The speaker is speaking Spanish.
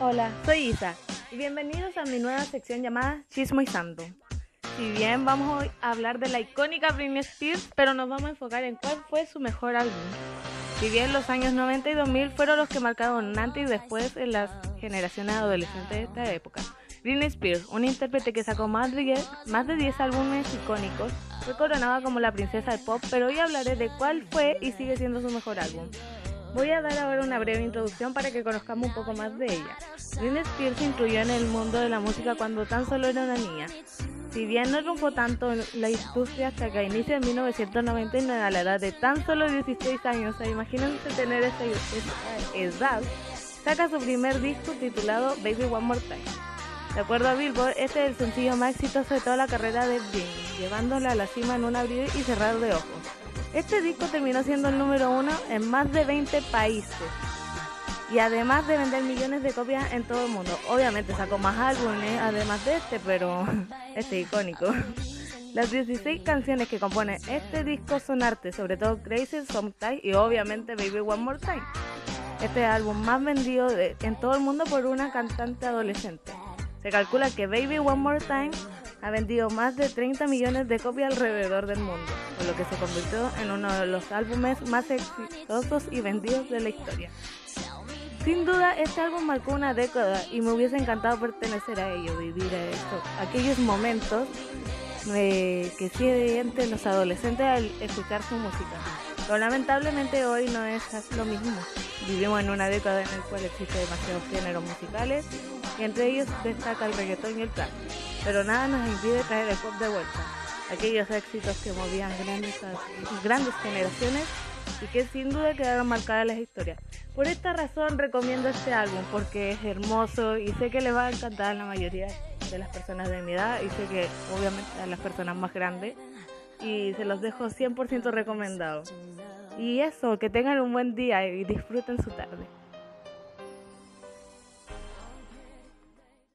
Hola, soy Isa y bienvenidos a mi nueva sección llamada Santo. Si bien vamos hoy a hablar de la icónica Britney Spears, pero nos vamos a enfocar en cuál fue su mejor álbum. Si bien los años 90 y 2000 fueron los que marcaron antes y después en las generaciones adolescentes de esta época. Britney Spears, una intérprete que sacó más de 10, más de 10 álbumes icónicos, fue coronada como la princesa del pop, pero hoy hablaré de cuál fue y sigue siendo su mejor álbum. Voy a dar ahora una breve introducción para que conozcamos un poco más de ella. Britney Spears incluyó en el mundo de la música cuando tan solo era una niña. Si bien no triunfó tanto la industria hasta que inicia en 1999 a la edad de tan solo 16 años, ¿se imagínense tener esa, edad, saca su primer disco titulado Baby One More Time. De acuerdo a Billboard, este es el sencillo más exitoso de toda la carrera de Britney, llevándola a la cima en un abrir y cerrar de ojos. Este disco terminó siendo el número uno en más de 20 países y además de vender millones de copias en todo el mundo. Obviamente sacó más álbumes además de este, pero este icónico. Las 16 canciones que componen este disco son arte, sobre todo Crazy, Sometimes y obviamente Baby One More Time. Este álbum más vendido en todo el mundo por una cantante adolescente. Se calcula que Baby One More Time ha vendido más de 30 millones de copias alrededor del mundo, por lo que se convirtió en uno de los álbumes más exitosos y vendidos de la historia. Sin duda, este álbum marcó una década y me hubiese encantado pertenecer a ello, vivir a aquellos momentos eh, que sienten los adolescentes al escuchar su música. Pero lamentablemente hoy no es lo mismo. Vivimos en una década en la cual existen demasiados géneros musicales y entre ellos destaca el reggaetón y el trap pero nada nos impide traer el pop de vuelta, aquellos éxitos que movían grandes, grandes generaciones y que sin duda quedaron marcadas en las historias. Por esta razón recomiendo este álbum porque es hermoso y sé que le va a encantar a la mayoría de las personas de mi edad y sé que obviamente a las personas más grandes y se los dejo 100% recomendado. Y eso, que tengan un buen día y disfruten su tarde.